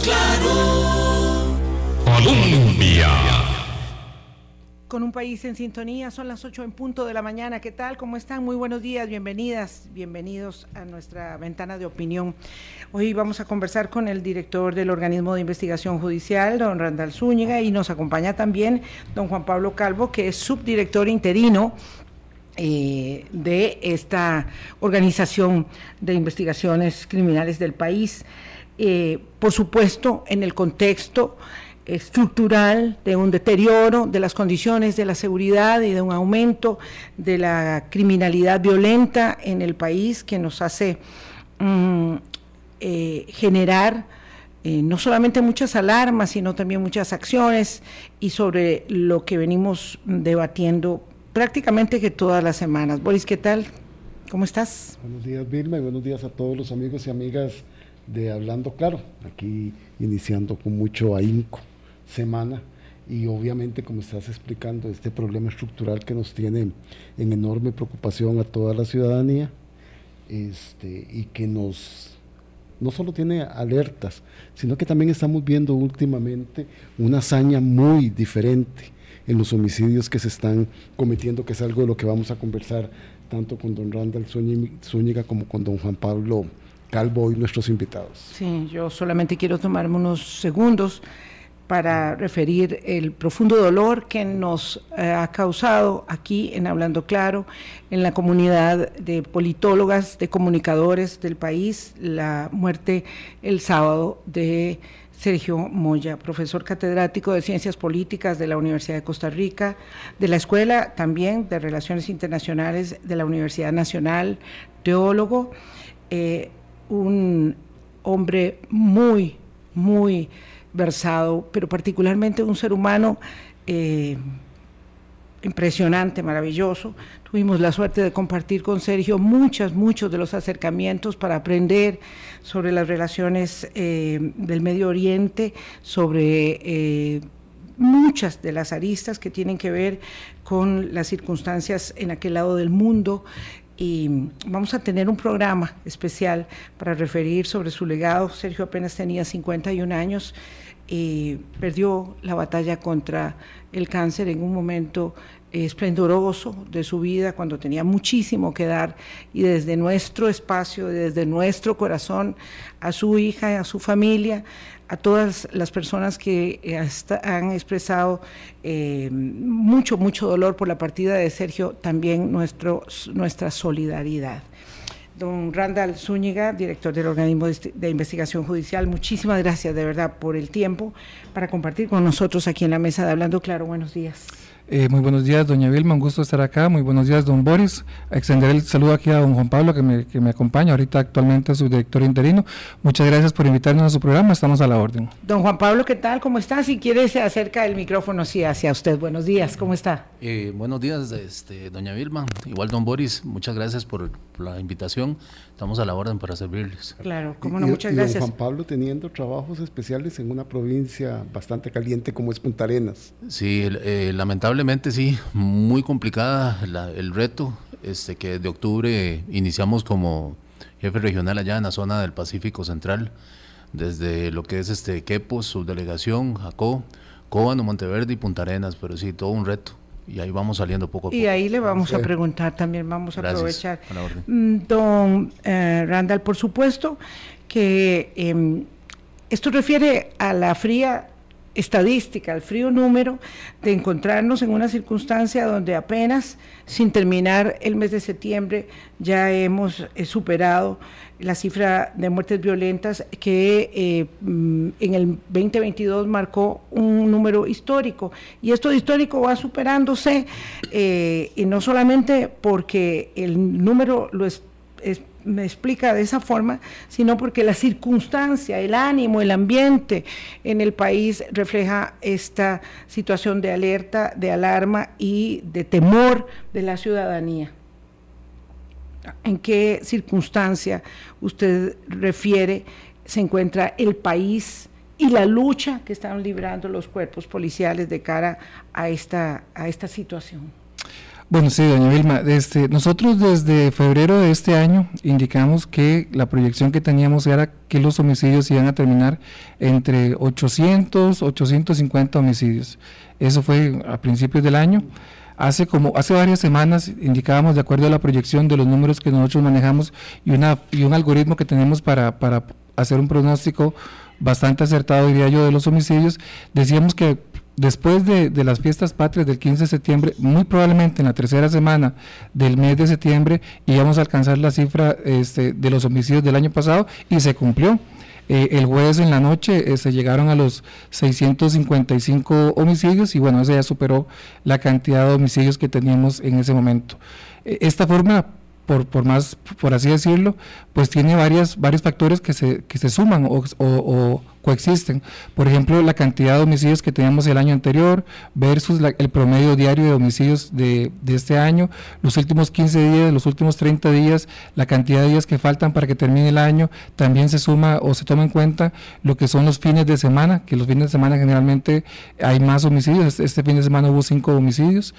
Claro. Colombia. Con un país en sintonía, son las 8 en punto de la mañana. ¿Qué tal? ¿Cómo están? Muy buenos días, bienvenidas, bienvenidos a nuestra ventana de opinión. Hoy vamos a conversar con el director del organismo de investigación judicial, don Randall Zúñiga, y nos acompaña también don Juan Pablo Calvo, que es subdirector interino eh, de esta organización de investigaciones criminales del país. Eh, por supuesto, en el contexto estructural de un deterioro de las condiciones de la seguridad y de un aumento de la criminalidad violenta en el país que nos hace mm, eh, generar no solamente muchas alarmas, sino también muchas acciones y sobre lo que venimos debatiendo prácticamente que todas las semanas. Boris, ¿qué tal? ¿Cómo estás? Buenos días, Vilma, y buenos días a todos los amigos y amigas de Hablando Claro. Aquí iniciando con mucho ahínco semana y obviamente, como estás explicando, este problema estructural que nos tiene en enorme preocupación a toda la ciudadanía este, y que nos no solo tiene alertas, sino que también estamos viendo últimamente una hazaña muy diferente en los homicidios que se están cometiendo, que es algo de lo que vamos a conversar tanto con don Randall Zúñiga como con don Juan Pablo Calvo y nuestros invitados. Sí, yo solamente quiero tomarme unos segundos para referir el profundo dolor que nos eh, ha causado aquí en Hablando Claro, en la comunidad de politólogas, de comunicadores del país, la muerte el sábado de Sergio Moya, profesor catedrático de Ciencias Políticas de la Universidad de Costa Rica, de la Escuela también de Relaciones Internacionales de la Universidad Nacional, teólogo, eh, un hombre muy, muy versado, pero particularmente un ser humano eh, impresionante, maravilloso. Tuvimos la suerte de compartir con Sergio muchos, muchos de los acercamientos para aprender sobre las relaciones eh, del Medio Oriente, sobre eh, muchas de las aristas que tienen que ver con las circunstancias en aquel lado del mundo. Y vamos a tener un programa especial para referir sobre su legado. Sergio apenas tenía 51 años y perdió la batalla contra el cáncer en un momento esplendoroso de su vida, cuando tenía muchísimo que dar, y desde nuestro espacio, desde nuestro corazón, a su hija, a su familia, a todas las personas que eh, han expresado eh, mucho, mucho dolor por la partida de Sergio, también nuestro, nuestra solidaridad. Don Randall Zúñiga, director del organismo de investigación judicial, muchísimas gracias de verdad por el tiempo para compartir con nosotros aquí en la mesa de Hablando Claro. Buenos días. Eh, muy buenos días, doña Vilma, un gusto estar acá. Muy buenos días, don Boris. Extender el saludo aquí a don Juan Pablo, que me, que me acompaña ahorita actualmente, su director interino. Muchas gracias por invitarnos a su programa, estamos a la orden. Don Juan Pablo, ¿qué tal? ¿Cómo está? Si quiere, se acerca el micrófono sí, hacia usted. Buenos días, ¿cómo está? Eh, buenos días, este, doña Vilma. Igual, don Boris, muchas gracias por la invitación. Estamos a la orden para servirles. Claro, cómo no, muchas gracias. Don Juan Pablo teniendo trabajos especiales en una provincia bastante caliente como es Punta Arenas. Sí, eh, lamentablemente sí, muy complicada el reto, este, que de octubre iniciamos como jefe regional allá en la zona del Pacífico Central, desde lo que es este Quepos, subdelegación, Jacó, Cóbano, Monteverde y Punta Arenas, pero sí, todo un reto y ahí vamos saliendo poco a poco. Y ahí le vamos a preguntar también, vamos a aprovechar. Mm, don eh, Randall, por supuesto que em, esto refiere a la fría estadística, al frío número de encontrarnos en una circunstancia donde apenas sin terminar el mes de septiembre ya hemos eh, superado la cifra de muertes violentas que eh, mm, en el 2022 marcó un número histórico. Y esto de histórico va superándose, eh, y no solamente porque el número lo me explica de esa forma, sino porque la circunstancia, el ánimo, el ambiente en el país refleja esta situación de alerta, de alarma y de temor de la ciudadanía en qué circunstancia usted refiere se encuentra el país y la lucha que están librando los cuerpos policiales de cara a esta, a esta situación. Bueno, sí, doña Vilma, este, nosotros desde febrero de este año indicamos que la proyección que teníamos era que los homicidios iban a terminar entre 800, 850 homicidios. Eso fue a principios del año. Hace como hace varias semanas indicábamos de acuerdo a la proyección de los números que nosotros manejamos y una y un algoritmo que tenemos para, para hacer un pronóstico bastante acertado diría yo de los homicidios, decíamos que después de, las fiestas patrias del 15 de septiembre, muy probablemente en la tercera semana del mes de septiembre íbamos a alcanzar la cifra este, de los homicidios del año pasado y se cumplió. Eh, el jueves en la noche eh, se llegaron a los 655 homicidios y bueno, eso ya superó la cantidad de homicidios que teníamos en ese momento. Eh, esta forma por, por más, por así decirlo, pues tiene varias, varios factores que se, que se suman o, coexisten. Por ejemplo, la cantidad de homicidios que teníamos el año anterior versus el promedio diario de homicidios de, este año, los últimos 15 días, los últimos 30 días, la cantidad de días que faltan para que termine el año, también se suma o se toma en cuenta lo que son los fines de semana, que los fines de semana generalmente hay más homicidios, este, este fin de semana hubo cinco homicidios,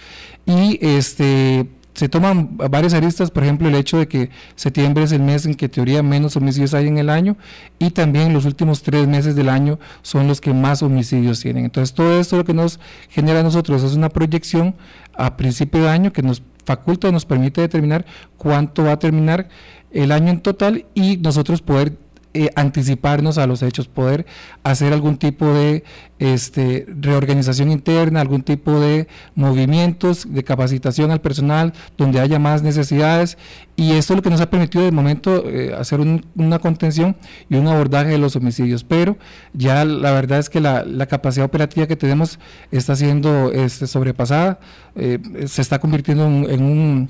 y este se toman varias aristas, por ejemplo, el hecho de que septiembre es el mes en que teoría menos homicidios hay en el año y también los últimos tres meses del año son los que más homicidios tienen. Entonces, todo esto lo que nos genera a nosotros es una proyección a principio de año que nos faculta nos permite determinar cuánto va a terminar el año en total y nosotros poder eh, anticiparnos a los hechos, poder hacer algún tipo de este, reorganización interna, algún tipo de movimientos de capacitación al personal donde haya más necesidades y esto es lo que nos ha permitido de momento eh, hacer una contención y un abordaje de los homicidios, pero ya la verdad es que la, capacidad operativa que tenemos está siendo este, sobrepasada, eh, se está convirtiendo en un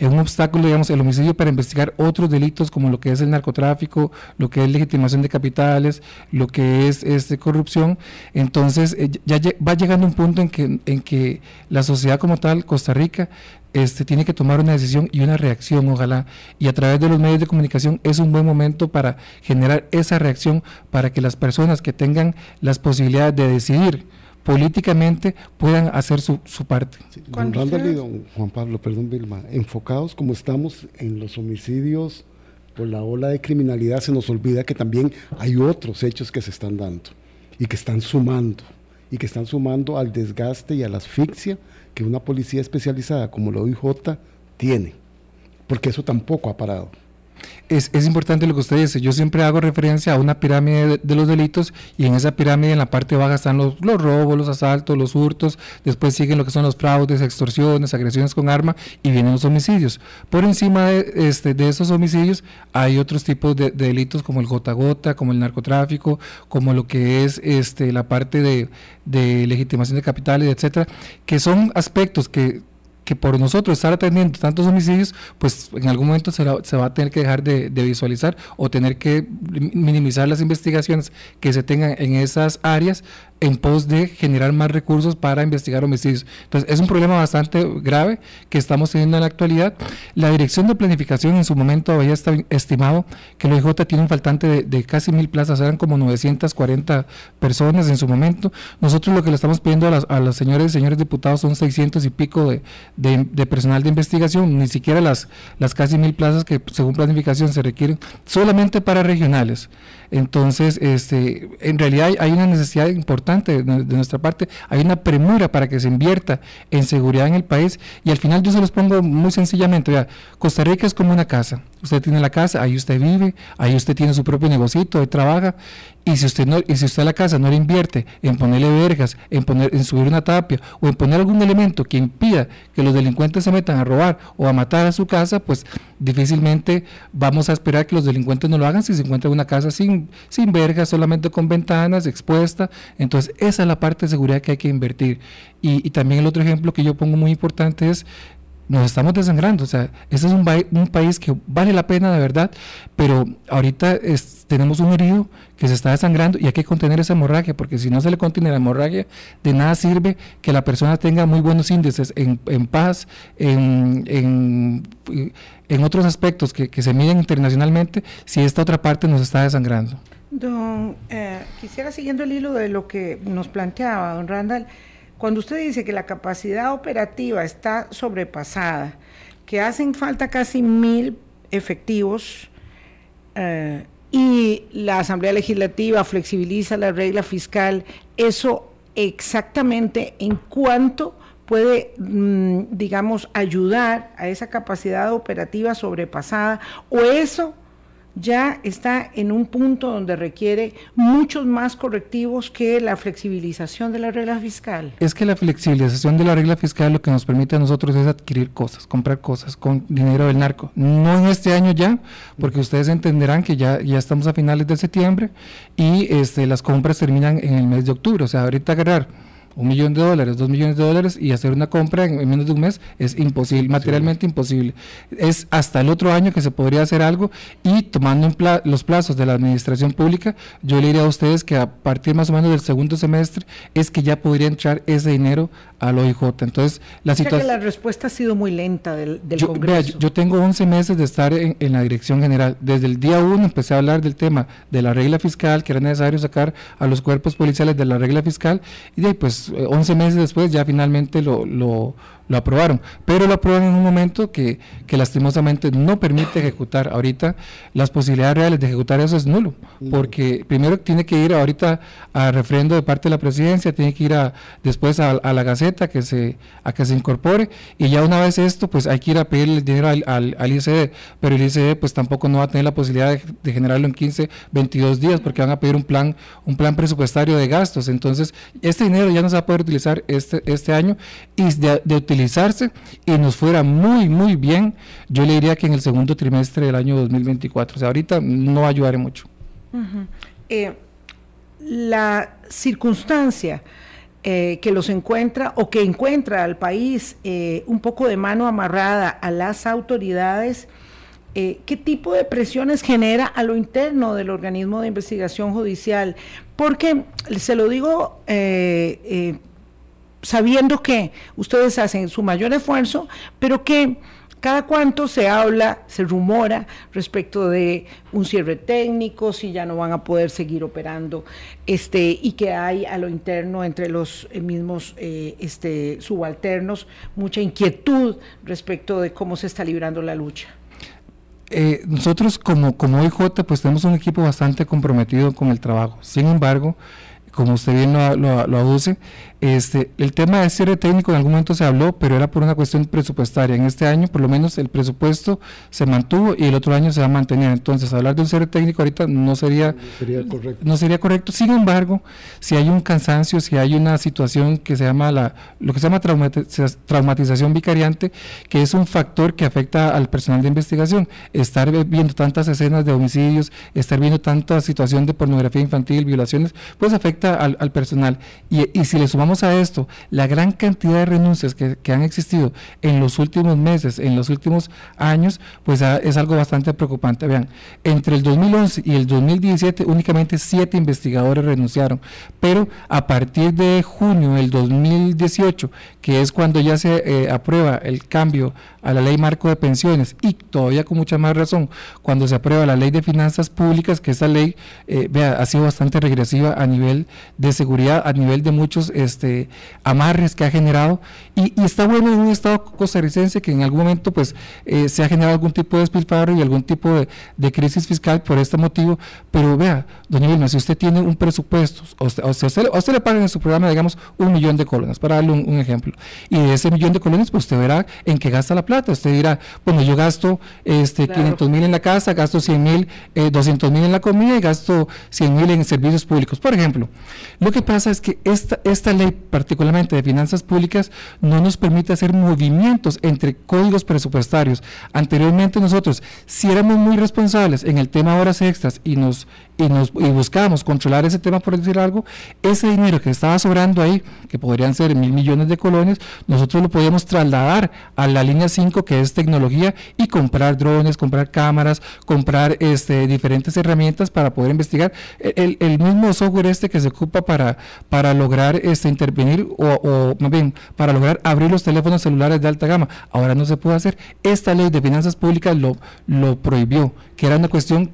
es un obstáculo, digamos, el homicidio para investigar otros delitos como lo que es el narcotráfico, lo que es legitimación de capitales, lo que es este, corrupción. Entonces, eh, ya va llegando un punto en que, en que la sociedad como tal, Costa Rica, este, tiene que tomar una decisión y una reacción, ojalá. Y a través de los medios de comunicación es un buen momento para generar esa reacción, para que las personas que tengan las posibilidades de decidir, políticamente puedan hacer su, su parte. don Randall y don Juan Pablo, perdón Vilma, enfocados como estamos en los homicidios por la ola de criminalidad, se nos olvida que también hay otros hechos que se están dando y que están sumando, y que están sumando al desgaste y a la asfixia que una policía especializada como la OIJ tiene, porque eso tampoco ha parado es, es, importante lo que usted dice. Yo siempre hago referencia a una pirámide de, los delitos y en esa pirámide en la parte baja están los, los, robos, los asaltos, los hurtos, después siguen lo que son los fraudes, extorsiones, agresiones con arma y vienen los homicidios. Por encima de, este, de esos homicidios hay otros tipos de, delitos como el gota gota, como el narcotráfico, como lo que es este, la parte de, de legitimación de capitales, etcétera, que son aspectos que que por nosotros estar atendiendo tantos homicidios, pues en algún momento se, va a tener que dejar de, visualizar o tener que minimizar las investigaciones que se tengan en esas áreas en pos de generar más recursos para investigar homicidios. Entonces, es un problema bastante grave que estamos teniendo en la actualidad. La Dirección de Planificación en su momento había estimado que el OIJ tiene un faltante de, casi mil plazas, eran como 940 personas en su momento. Nosotros lo que le estamos pidiendo a, las, a los señores y señores diputados son 600 y pico de, personal de investigación, ni siquiera las, las casi mil plazas que según planificación se requieren solamente para regionales. Entonces, este, en realidad hay, una necesidad importante de, nuestra parte, hay una premura para que se invierta en seguridad en el país y al final yo se los pongo muy sencillamente, Costa Rica es como una casa, usted tiene la casa, ahí usted vive, ahí usted tiene su propio negocio, ahí trabaja y si usted no, y si usted la casa no le invierte en ponerle verjas, en poner, en subir una tapia o en poner algún elemento que impida que los delincuentes se metan a robar o a matar a su casa, pues difícilmente vamos a esperar que los delincuentes no lo hagan si se encuentra una casa sin, sin verjas, solamente con ventanas, expuesta. Entonces, esa es la parte de seguridad que hay que invertir. Y también el otro ejemplo que yo pongo muy importante es nos estamos desangrando. O sea, este es un, un, país que vale la pena de verdad, pero ahorita tenemos un herido que se está desangrando y hay que contener esa hemorragia, porque si no se le contiene la hemorragia, de nada sirve que la persona tenga muy buenos índices en, paz, en, en, otros aspectos que, se miden internacionalmente, si esta otra parte nos está desangrando. Don, eh, quisiera siguiendo el hilo de lo que nos planteaba don Randall, cuando usted dice que la capacidad operativa está sobrepasada, que hacen falta casi mil efectivos eh, y la Asamblea Legislativa flexibiliza la regla fiscal, eso exactamente en cuánto puede, mm, digamos, ayudar a esa capacidad operativa sobrepasada o eso ya está en un punto donde requiere muchos más correctivos que la flexibilización de la regla fiscal. Es que la flexibilización de la regla fiscal lo que nos permite a nosotros es adquirir cosas, comprar cosas con dinero del narco. No en este año ya, porque ustedes entenderán que ya, ya estamos a finales de septiembre y este, las compras terminan en el mes de octubre. O sea, ahorita agarrar un millón de dólares, dos millones de dólares y hacer una compra en, menos de un mes es imposible, materialmente imposible. Es hasta el otro año que se podría hacer algo y tomando los plazos de la administración pública, yo le diría a ustedes que a partir más o menos del segundo semestre es que ya podría entrar ese dinero al OIJ. Entonces, la situación... la respuesta ha sido muy lenta del, yo, Congreso. yo, tengo 11 meses de estar en, en, la dirección general. Desde el día 1 empecé a hablar del tema de la regla fiscal, que era necesario sacar a los cuerpos policiales de la regla fiscal, y de ahí, pues 11 meses después ya finalmente lo, lo, lo aprobaron, pero lo aprobaron en un momento que, que, lastimosamente no permite ejecutar. Ahorita las posibilidades reales de ejecutar eso es nulo, porque primero tiene que ir ahorita a refrendo de parte de la presidencia, tiene que ir a, después a, la Gaceta que se, a que se incorpore, y ya una vez esto, pues hay que ir a pedir el dinero al, al, ICD, pero el ICD pues tampoco no va a tener la posibilidad de, generarlo en 15, 22 días, porque van a pedir un plan, un plan presupuestario de gastos. Entonces, este dinero ya no se va a poder utilizar este, este año, y de, de utilizar y nos fuera muy, muy bien, yo le diría que en el segundo trimestre del año 2024. O sea, ahorita no ayudaré mucho. Eh, la circunstancia eh, que los encuentra o que encuentra al país eh, un poco de mano amarrada a las autoridades, ¿qué tipo de presiones genera a lo interno del organismo de investigación judicial? Porque, se lo digo sabiendo que ustedes hacen su mayor esfuerzo, pero que cada cuanto se habla, se rumora respecto de un cierre técnico, si ya no van a poder seguir operando, este, y que hay a lo interno entre los eh, mismos eh, este, subalternos mucha inquietud respecto de cómo se está librando la lucha. Eh, nosotros como, como OIJ pues tenemos un equipo bastante comprometido con el trabajo. Sin embargo, como usted bien lo, lo, lo aduce, este, el tema de cierre técnico en algún momento se habló, pero era por una cuestión presupuestaria. En este año, por lo menos, el presupuesto se mantuvo y el otro año se va a mantener. Entonces, hablar de un cierre técnico ahorita no sería, correcto. No sería correcto. Sin embargo, si hay un cansancio, si hay una situación que se llama la, lo que se llama traumatización vicariante, que es un factor que afecta al personal de investigación. Estar viendo tantas escenas de homicidios, estar viendo tanta situación de pornografía infantil, violaciones, pues afecta al, al personal. Y, y si le sumamos a esto la gran cantidad de renuncias que, han existido en los últimos meses, en los últimos años, pues ah, es algo bastante preocupante. Vean, entre el 2011 y el 2017 únicamente siete investigadores renunciaron, pero a partir de junio del 2018, que es cuando ya se eh, aprueba el cambio a la ley marco de pensiones y todavía con mucha más razón cuando se aprueba la ley de finanzas públicas, que esa ley eh, vea, ha sido bastante regresiva a nivel de seguridad, a nivel de muchos este, amarres que ha generado. Y, está bueno en un estado costarricense que en algún momento pues eh, se ha generado algún tipo de despilfarro y algún tipo de, crisis fiscal por este motivo, pero vea, doña Vilma, si usted tiene un presupuesto, o, sea, a, usted, le pagan en su programa, digamos, un millón de colones, para darle un, ejemplo, y de ese millón de colones, pues usted verá en qué gasta la plata, usted dirá, bueno, yo gasto este, 500 mil en la casa, gasto 100 mil, 200 eh, mil en la comida y gasto 100 mil en servicios públicos, por ejemplo. Lo que pasa es que esta, esta ley, particularmente de finanzas públicas, no nos permite hacer movimientos entre códigos presupuestarios. Anteriormente nosotros, si éramos muy responsables en el tema de horas extras y nos y, nos, y buscábamos controlar ese tema, por decir algo, ese dinero que estaba sobrando ahí, que podrían ser mil millones de colones, nosotros lo podíamos trasladar a la línea 5, que es tecnología, y comprar drones, comprar cámaras, comprar este, diferentes herramientas para poder investigar. El, el mismo software este que se ocupa para, para lograr este, intervenir o, o más bien para lograr abrir los teléfonos celulares de alta gama, ahora no se puede hacer. Esta ley de finanzas públicas lo, lo prohibió, que era una cuestión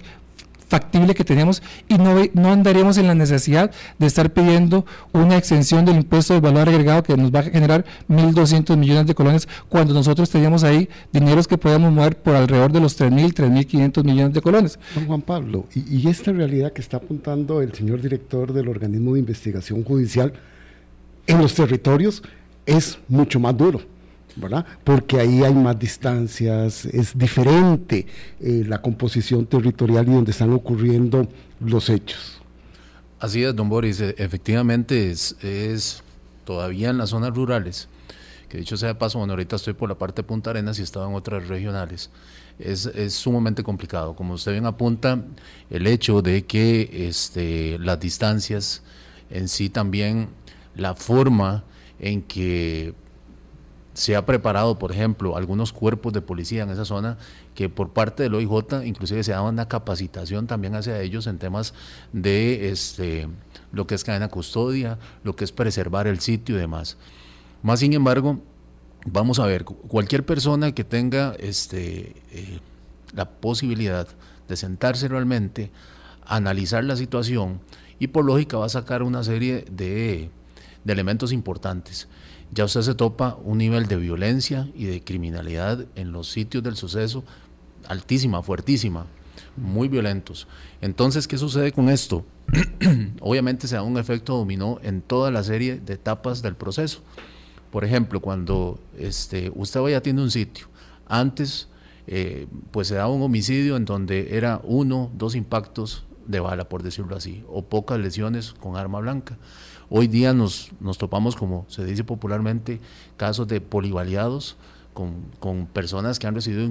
factible que tenemos y no, no andaríamos en la necesidad de estar pidiendo una exención del impuesto de valor agregado que nos va a generar 1.200 millones de colones cuando nosotros teníamos ahí dineros que podíamos mover por alrededor de los 3.000, 3.500 millones de colones. Juan Pablo, y, y esta realidad que está apuntando el señor director del organismo de investigación judicial en los territorios es mucho más duro Porque ahí hay más distancias, es diferente eh, la composición territorial y donde están ocurriendo los hechos. Así es, don Boris, e, efectivamente es, es todavía en las zonas rurales, que dicho sea de paso, bueno, ahorita estoy por la parte de Punta Arenas y estaba en otras regionales, es, es, sumamente complicado. Como usted bien apunta, el hecho de que este, las distancias en sí también, la forma en que se ha preparado, por ejemplo, algunos cuerpos de policía en esa zona que por parte del OIJ inclusive se daba una capacitación también hacia ellos en temas de este, lo que es cadena custodia, lo que es preservar el sitio y demás. Más sin embargo, vamos a ver, cualquier persona que tenga este, eh, la posibilidad de sentarse realmente, analizar la situación y por lógica va a sacar una serie de, de elementos importantes ya usted se topa un nivel de violencia y de criminalidad en los sitios del suceso altísima, fuertísima, muy violentos. Entonces, ¿qué sucede con esto? Obviamente se da un efecto dominó en toda la serie de etapas del proceso. Por ejemplo, cuando este, usted vaya tiene un sitio, antes eh, pues se da un homicidio en donde era uno, dos impactos de bala, por decirlo así, o pocas lesiones con arma blanca. Hoy día nos, nos topamos, como se dice popularmente, casos de polivaliados con, con personas que han recibido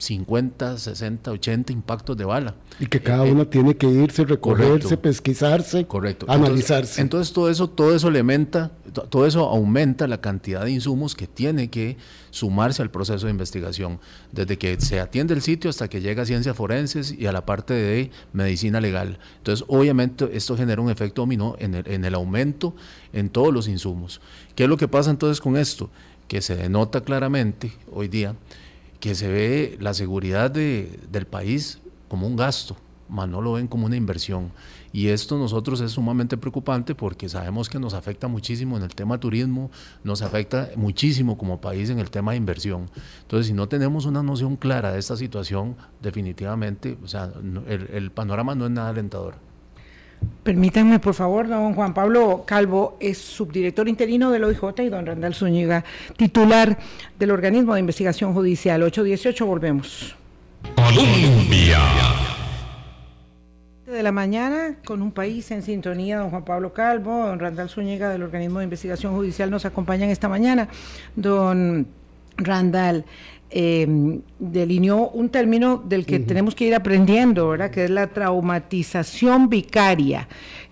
50, 60, 80 impactos de bala. Y que cada eh, uno tiene que irse, recorrerse, pesquisarse, correcto. analizarse. Entonces, todo eso, todo eso aumenta, todo eso aumenta la cantidad de insumos que tiene que sumarse al proceso de investigación, desde que se atiende el sitio hasta que llega a ciencias forenses y a la parte de medicina legal. Entonces, obviamente, esto genera un efecto dominó en el, en el aumento en todos los insumos. ¿Qué es lo que pasa entonces con esto? Que se denota claramente hoy día que se ve la seguridad de, del país como un gasto, más no lo ven como una inversión. Y esto nosotros es sumamente preocupante porque sabemos que nos afecta muchísimo en el tema turismo, nos afecta muchísimo como país en el tema de inversión. Entonces, si no tenemos una noción clara de esta situación, definitivamente, o sea, el, el panorama no es nada alentador. Permítanme, por favor, don Juan Pablo Calvo es subdirector interino del OIJ y don Randall Zúñiga, titular del organismo de investigación judicial. 818, volvemos. Colombia. De la mañana, con un país en sintonía, don Juan Pablo Calvo, don Randall Zúñiga del organismo de investigación judicial nos acompañan esta mañana. Don Randall, eh, delineó un término del que tenemos que ir aprendiendo, ¿verdad? Que es la traumatización vicaria,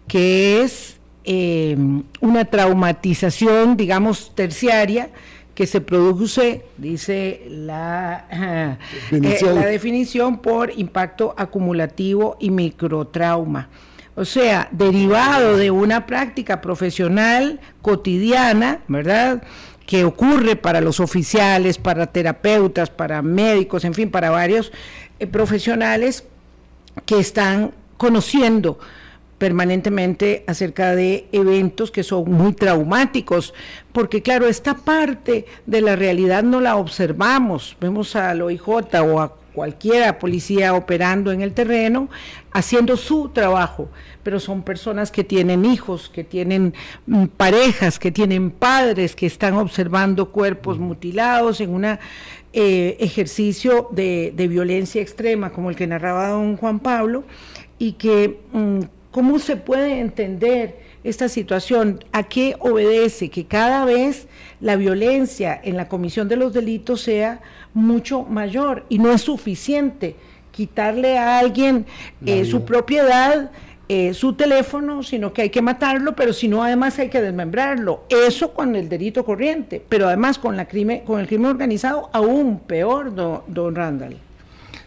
que es em, una traumatización, digamos, terciaria, que se produce, dice la, definición. Eh, la definición, por impacto acumulativo y microtrauma. O sea, derivado de una práctica profesional cotidiana, ¿verdad? Que ocurre para los oficiales, para terapeutas, para médicos, en fin, para varios eh, profesionales que están conociendo permanentemente acerca de eventos que son muy traumáticos, porque claro, esta parte de la realidad no la observamos, vemos al OIJ o a cualquiera policía operando en el terreno, haciendo su trabajo, pero son personas que tienen hijos, que tienen mm, parejas, que tienen padres, que están observando cuerpos mutilados en un eh, ejercicio de, violencia extrema como el que narraba don Juan Pablo, y que mm, cómo se puede entender esta situación, a qué obedece que cada vez la violencia en la comisión de los delitos sea mucho mayor y no es suficiente quitarle a alguien eh, su propiedad, eh, su teléfono, sino que hay que matarlo, pero si no, además hay que desmembrarlo. Eso con el delito corriente, pero además con, la crimen, con el crimen organizado, aún peor, don, don Randall.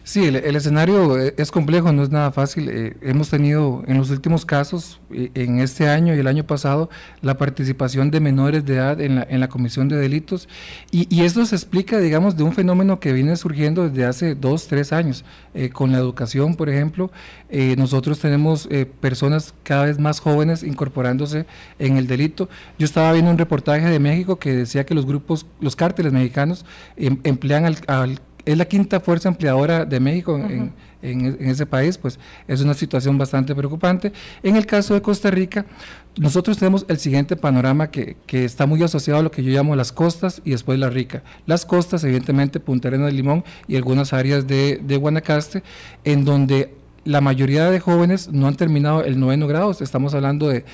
Sí, el, escenario eh, es complejo, no es nada fácil. Eh, hemos tenido en los últimos casos, eh, en este año y el año pasado, la participación de menores de edad en la, en la comisión de delitos y, y, esto se explica, digamos, de un fenómeno que viene surgiendo desde hace dos, tres años. con la educación, por ejemplo, nosotros tenemos personas cada vez más jóvenes incorporándose en el delito. Yo estaba viendo un reportaje de México que decía que los grupos, los cárteles mexicanos em, emplean al, al es la quinta fuerza empleadora de México en, ese país, pues es una situación bastante preocupante. En el caso de Costa Rica, nosotros tenemos el siguiente panorama que, está muy asociado a lo que yo llamo las costas y después la rica. Las costas, evidentemente, Punta Arenas de Limón y algunas áreas de, de Guanacaste, en donde la mayoría de jóvenes no han terminado el noveno grado. Estamos hablando de,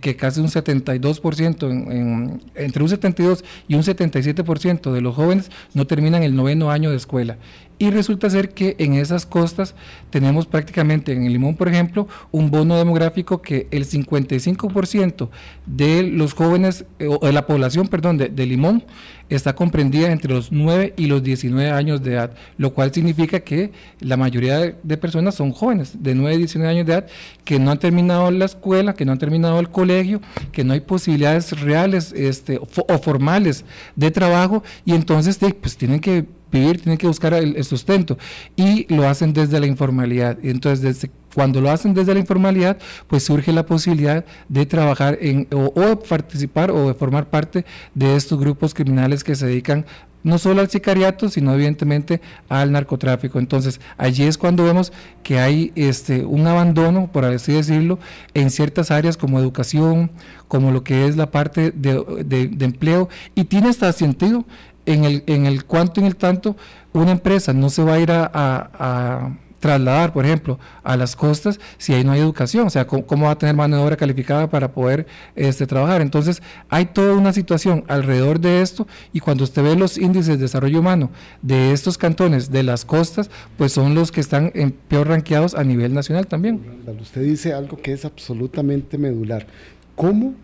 que casi un 72%, en, entre un 72 y un 77% de los jóvenes no terminan el noveno año de escuela. Y resulta ser que en esas costas tenemos prácticamente, en el Limón, por ejemplo, un bono demográfico que el 55% de los jóvenes, eh, o de la población, perdón, de, Limón, está comprendida entre los 9 y los 19 años de edad, lo cual significa que la mayoría de, personas son jóvenes de 9 y 19 años de edad que no han terminado la escuela, que no han terminado el colegio, que no hay posibilidades reales este, o formales de trabajo y entonces pues tienen que vivir, tienen que buscar el, sustento y lo hacen desde la informalidad. Entonces, desde, cuando lo hacen desde la informalidad, pues surge la posibilidad de trabajar en, o, participar o de formar parte de estos grupos criminales que se dedican no solo al sicariato, sino evidentemente al narcotráfico. Entonces, allí es cuando vemos que hay este, un abandono, por así decirlo, en ciertas áreas como educación, como lo que es la parte de, de empleo, y tiene hasta sentido en el, en el cuanto, en el tanto, una empresa no se va a ir a, trasladar, por ejemplo, a las costas si ahí no hay educación, o sea, ¿cómo, va a tener mano de obra calificada para poder este, trabajar? Entonces, hay toda una situación alrededor de esto y cuando usted ve los índices de desarrollo humano de estos cantones de las costas, pues son los que están en peor ranqueados a nivel nacional también. Usted dice algo que es absolutamente medular. ¿Cómo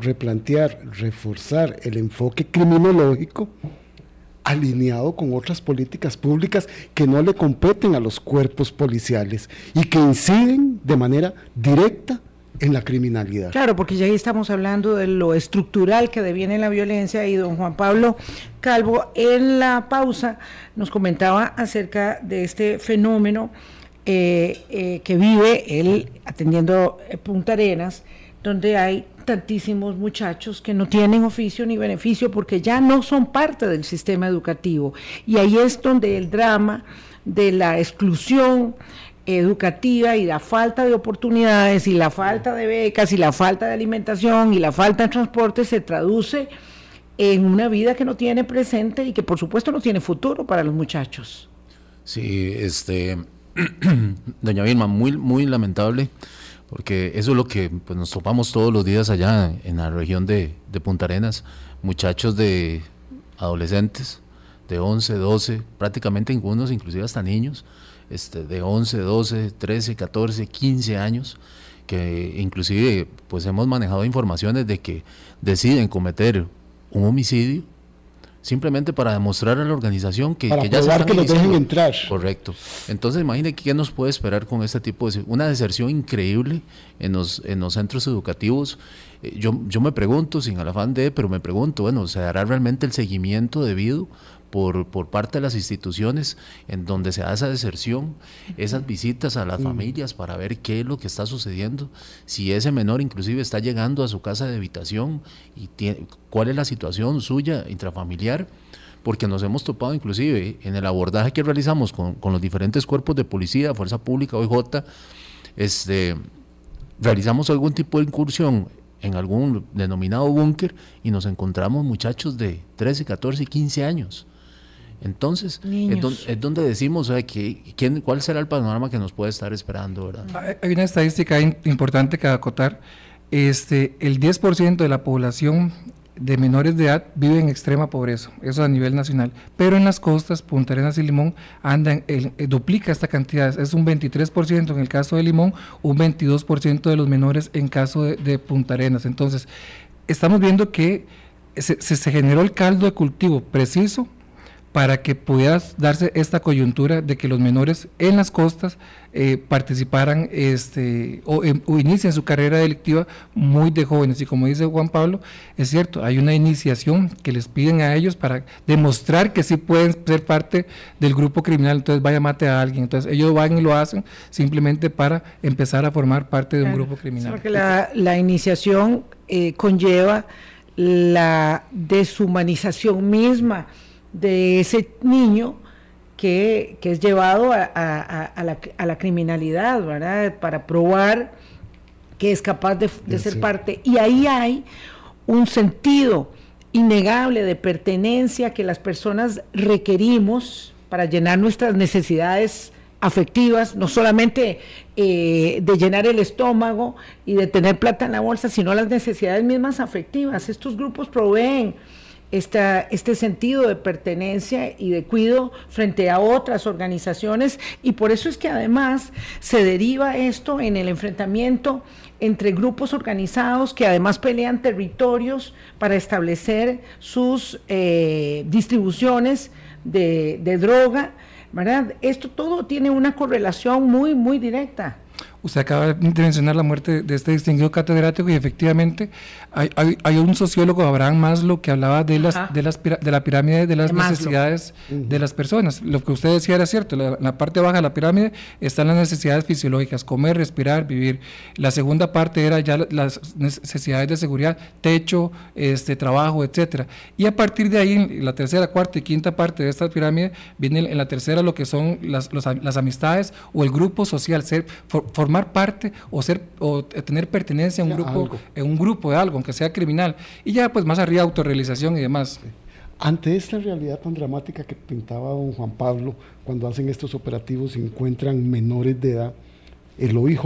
replantear, reforzar el enfoque criminológico alineado con otras políticas públicas que no le competen a los cuerpos policiales y que inciden de manera directa en la criminalidad. Claro, porque ya ahí estamos hablando de lo estructural que deviene la violencia y don Juan Pablo Calvo en la pausa nos comentaba acerca de este fenómeno eh, eh, que vive él atendiendo Punta Arenas, donde hay tantísimos muchachos que no tienen oficio ni beneficio porque ya no son parte del sistema educativo. Y ahí es donde el drama de la exclusión educativa y la falta de oportunidades y la falta de becas y la falta de alimentación y la falta de transporte se traduce en una vida que no tiene presente y que por supuesto no tiene futuro para los muchachos. Sí, este, doña Vilma, muy, muy lamentable porque eso es lo que pues, nos topamos todos los días allá en la región de, Punta Arenas, muchachos de adolescentes de 11, 12, prácticamente algunos, inclusive hasta niños, este, de 11, 12, 13, 14, 15 años, que inclusive pues hemos manejado informaciones de que deciden cometer un homicidio simplemente para demostrar a la organización que, que ya se que los dejen entrar. Correcto. Entonces, imagine qué nos puede esperar con este tipo de una deserción increíble en los, en los centros educativos. Eh, yo, yo me pregunto, sin el afán de, pero me pregunto, bueno, ¿se dará realmente el seguimiento debido por, por parte de las instituciones en donde se da esa deserción, esas visitas a las familias para ver qué es lo que está sucediendo, si ese menor inclusive está llegando a su casa de habitación y tiene, cuál es la situación suya intrafamiliar porque nos hemos topado inclusive en el abordaje que realizamos con, con los diferentes cuerpos de policía, Fuerza Pública, OIJ, este, realizamos algún tipo de incursión en algún denominado búnker y nos encontramos muchachos de 13, 14 y 15 años entonces, es donde, decimos, que, ¿quién, ¿cuál será el panorama que nos puede estar esperando? ¿verdad? Hay una estadística importante que acotar. Este, el 10% de la población de menores de edad vive en extrema pobreza, eso a nivel nacional, pero en las costas, Punta Arenas y Limón, andan, eh, duplica esta cantidad, es un 23% en el caso de Limón, un 22% de los menores en caso de, Punta Arenas. Entonces, estamos viendo que se, se generó el caldo de cultivo preciso para que pudiera darse esta coyuntura de que los menores en las costas eh, participaran este, o, em, o, inicien su carrera delictiva muy de jóvenes. Y como dice Juan Pablo, es cierto, hay una iniciación que les piden a ellos para demostrar que sí pueden ser parte del grupo criminal. Entonces vaya mate a alguien. Entonces ellos van y lo hacen simplemente para empezar a formar parte de un grupo criminal. Porque la, la iniciación eh, conlleva la deshumanización misma de ese niño que, que es llevado a, a, a, la, a, la, criminalidad, ¿verdad? Para probar que es capaz de, de ser parte. Y ahí hay un sentido innegable de pertenencia que las personas requerimos para llenar nuestras necesidades afectivas, no solamente eh, de llenar el estómago y de tener plata en la bolsa, sino las necesidades mismas afectivas. Estos grupos proveen esta, este sentido de pertenencia y de cuido frente a otras organizaciones y por eso es que además se deriva esto en el enfrentamiento entre grupos organizados que además pelean territorios para establecer sus eh, distribuciones de, de droga, ¿verdad? Esto todo tiene una correlación muy, muy directa. Usted acaba de mencionar la muerte de este distinguido catedrático y efectivamente hay, hay, hay un sociólogo, Abraham Maslow, que hablaba de, las, de, las, de la pirámide de las de necesidades de las personas. Lo que usted decía era cierto, la, la, parte baja de la pirámide están las necesidades fisiológicas, comer, respirar, vivir. La segunda parte era ya las necesidades de seguridad, techo, este, trabajo, etcétera. Y a partir de ahí, en la tercera, cuarta y quinta parte de esta pirámide, viene en la tercera lo que son las, los, las amistades o el grupo social, ser, for, formar parte o ser o tener pertenencia a un grupo, en un grupo de algo, aunque sea criminal. Y ya pues más arriba autorrealización y demás. Ante esta realidad tan dramática que pintaba don Juan Pablo, cuando hacen estos operativos y encuentran menores de edad, el OIJ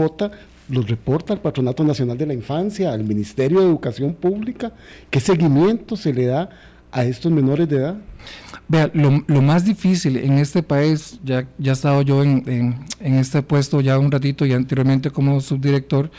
los reporta al Patronato Nacional de la Infancia, al Ministerio de Educación Pública, ¿qué seguimiento se le da a estos menores de edad? Vea, lo, lo, más difícil en este país, ya, ya he estado yo en, en, este puesto ya un ratito y anteriormente como subdirector,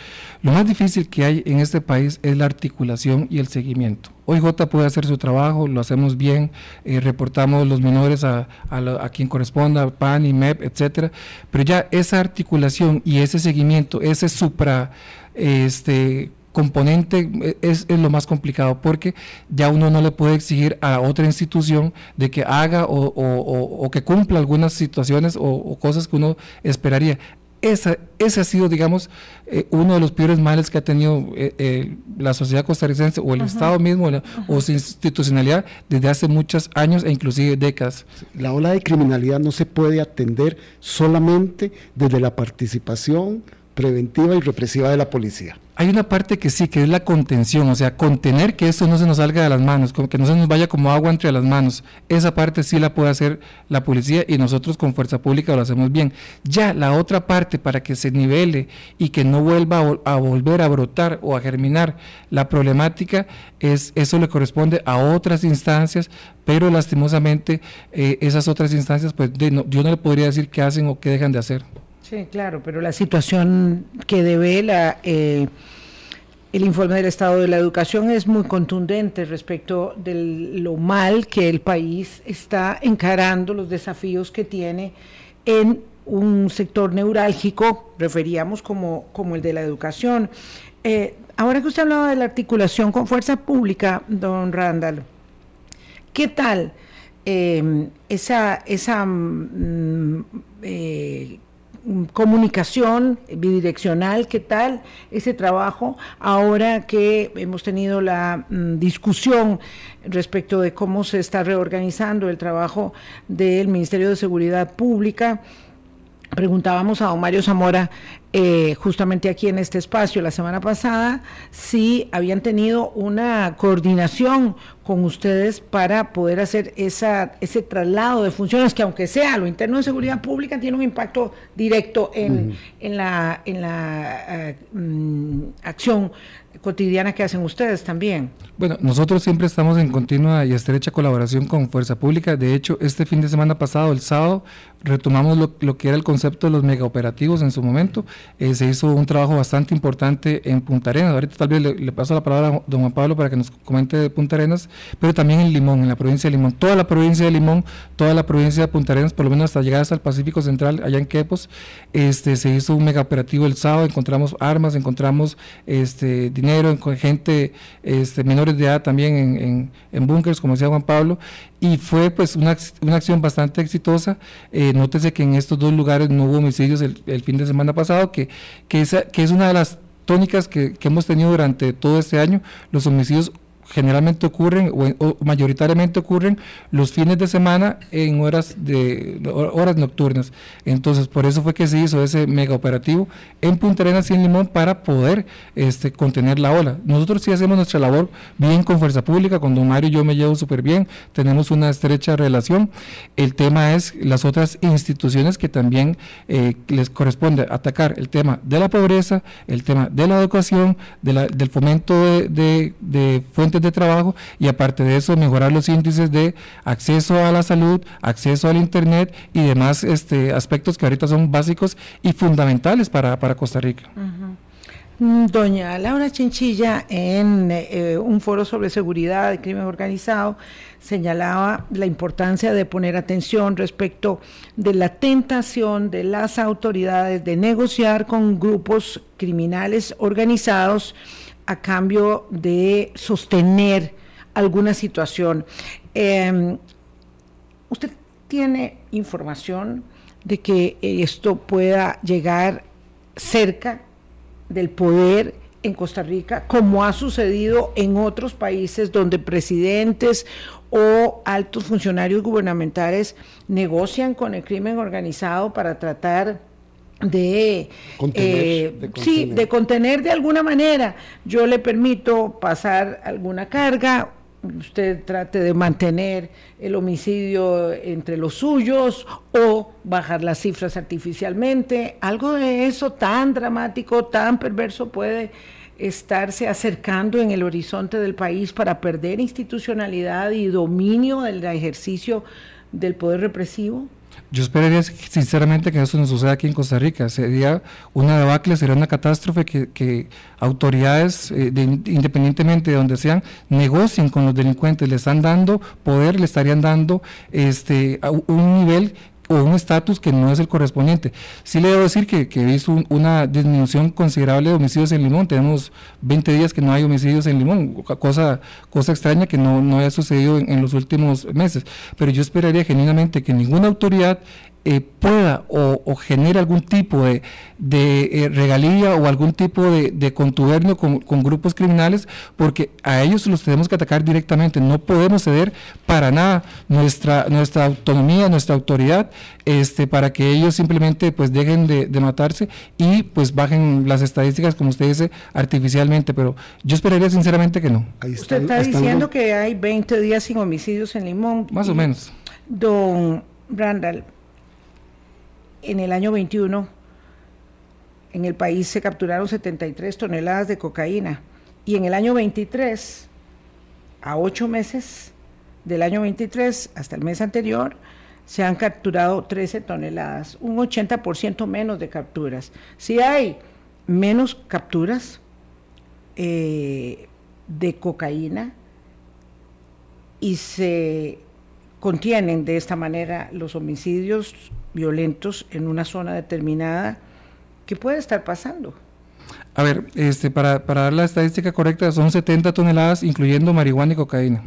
lo más difícil que hay en este país es la articulación y el seguimiento. OIJ puede hacer su trabajo, lo hacemos bien, eh, reportamos los menores a, a, quien corresponda, PAN, IMEP, etcétera, pero ya esa articulación y ese seguimiento, ese supra, este, componente es, es, lo más complicado porque ya uno no le puede exigir a otra institución de que haga o, o, o que cumpla algunas situaciones o, cosas que uno esperaría. Esa, ese ha sido, digamos, eh, uno de los peores males que ha tenido eh, eh, la sociedad costarricense o el -huh. Estado mismo la, o su institucionalidad desde hace muchos años e inclusive décadas. La ola de criminalidad no se puede atender solamente desde la participación preventiva y represiva de la policía. Hay una parte que sí, que es la contención, o sea, contener que esto no se nos salga de las manos, que no se nos vaya como agua entre las manos. Esa parte sí la puede hacer la policía y nosotros con fuerza pública lo hacemos bien. Ya la otra parte para que se nivele y que no vuelva a, volver a brotar o a germinar la problemática, es, eso le corresponde a otras instancias, pero lastimosamente eh, esas otras instancias, pues de, no, yo no le podría decir qué hacen o qué dejan de hacer. Sí, claro, pero la situación que devela eh, el informe del Estado de la Educación es muy contundente respecto de lo mal que el país está encarando, los desafíos que tiene en un sector neurálgico, referíamos como, como el de la educación. Eh, ahora que usted hablaba de la articulación con fuerza pública, don Randall, ¿qué tal eh, esa, esa mm, comunicación bidireccional, ¿qué tal ese trabajo? Ahora que hemos tenido la mm, discusión respecto de cómo se está reorganizando el trabajo del Ministerio de Seguridad Pública, preguntábamos a Mario Zamora eh, justamente aquí en este espacio la semana pasada si habían tenido una coordinación con ustedes para poder hacer esa, ese traslado de funciones que aunque sea lo interno de seguridad pública tiene un impacto directo en, uh -huh. en la, en la uh, um, acción cotidiana que hacen ustedes también. Bueno, nosotros siempre estamos en continua y estrecha colaboración con Fuerza Pública. De hecho, este fin de semana pasado, el sábado, retomamos lo, que era el concepto de los megaoperativos en su momento. Eh, se hizo un trabajo bastante importante en Punta Arenas. Ahorita tal vez le, le, paso la palabra a don Juan Pablo para que nos comente de Punta Arenas, pero también en Limón, en la provincia de Limón. Toda la provincia de Limón, toda la provincia de Punta Arenas, por lo menos hasta llegar hasta el Pacífico Central, allá en Quepos, este, se hizo un mega operativo el sábado, encontramos armas, encontramos este, dinero, gente este, menores de edad también en, en, en búnkers, como decía Juan Pablo, y fue pues una, una acción bastante exitosa. Eh, nótese que en estos dos lugares no hubo homicidios el, el fin de semana pasado, que, que, esa, que es una de las tónicas que, que, hemos tenido durante todo este año. Los homicidios generalmente ocurren o, mayoritariamente ocurren los fines de semana en horas de horas nocturnas. Entonces, por eso fue que se hizo ese mega operativo en Punta Arenas y en Limón para poder este, contener la ola. Nosotros sí hacemos nuestra labor bien con Fuerza Pública, con Don Mario y yo me llevo súper bien, tenemos una estrecha relación. El tema es las otras instituciones que también eh, les corresponde atacar el tema de la pobreza, el tema de la educación, del fomento de fuentes de trabajo y aparte de eso mejorar los índices de acceso a la salud, acceso al internet y demás este, aspectos que ahorita son básicos y fundamentales para, para Costa Rica. Uh -huh. Doña Laura Chinchilla, en eh, un foro sobre seguridad y crimen organizado, señalaba la importancia de poner atención respecto de la tentación de las autoridades de negociar con grupos criminales organizados a cambio de sostener alguna situación. Eh, ¿Usted tiene información de que esto pueda llegar cerca del poder en Costa Rica, como ha sucedido en otros países donde presidentes o altos funcionarios gubernamentales negocian con el crimen organizado para tratar de, contener, eh, de sí de contener. de alguna manera. Yo le permito pasar alguna carga usted trate de mantener el homicidio entre los suyos o bajar las cifras artificialmente. Algo de eso tan dramático tan perverso puede estarse acercando en el horizonte del país para perder institucionalidad y dominio del ejercicio del poder represivo yo esperaría sinceramente que eso no suceda aquí en Costa Rica. Sería una debacle, sería una catástrofe que, autoridades, eh, de, independientemente de donde sean, negocien con los delincuentes, le están dando poder, le estarían dando este, un nivel o un estatus que no es el correspondiente. Sí le debo decir que, que he visto un, una disminución considerable de homicidios en Limón. Tenemos 20 días que no hay homicidios en Limón, cosa, cosa extraña que no, haya sucedido en los últimos meses. Pero yo esperaría genuinamente que ninguna autoridad eh, pueda o, o, genere algún tipo de, de eh, regalía o algún tipo de, de contubernio con, con, grupos criminales, porque a ellos los tenemos que atacar directamente. No podemos ceder para nada nuestra, nuestra autonomía, nuestra autoridad, este, para que ellos simplemente pues dejen de, de matarse y pues bajen las estadísticas, como usted dice, artificialmente. Pero yo esperaría sinceramente que no. Está, usted está diciendo que hay 20 días sin homicidios en Limón. Más o menos. Don Randall, en el año 21 en el país se capturaron 73 toneladas de cocaína y en el año 23, a ocho meses del año 23 hasta el mes anterior, se han capturado 13 toneladas, un 80% menos de capturas. Si hay menos capturas eh, de cocaína y se contienen de esta manera los homicidios violentos en una zona determinada, ¿qué puede estar pasando? A ver, este, para, para dar la estadística correcta, son 70 toneladas, incluyendo marihuana y cocaína.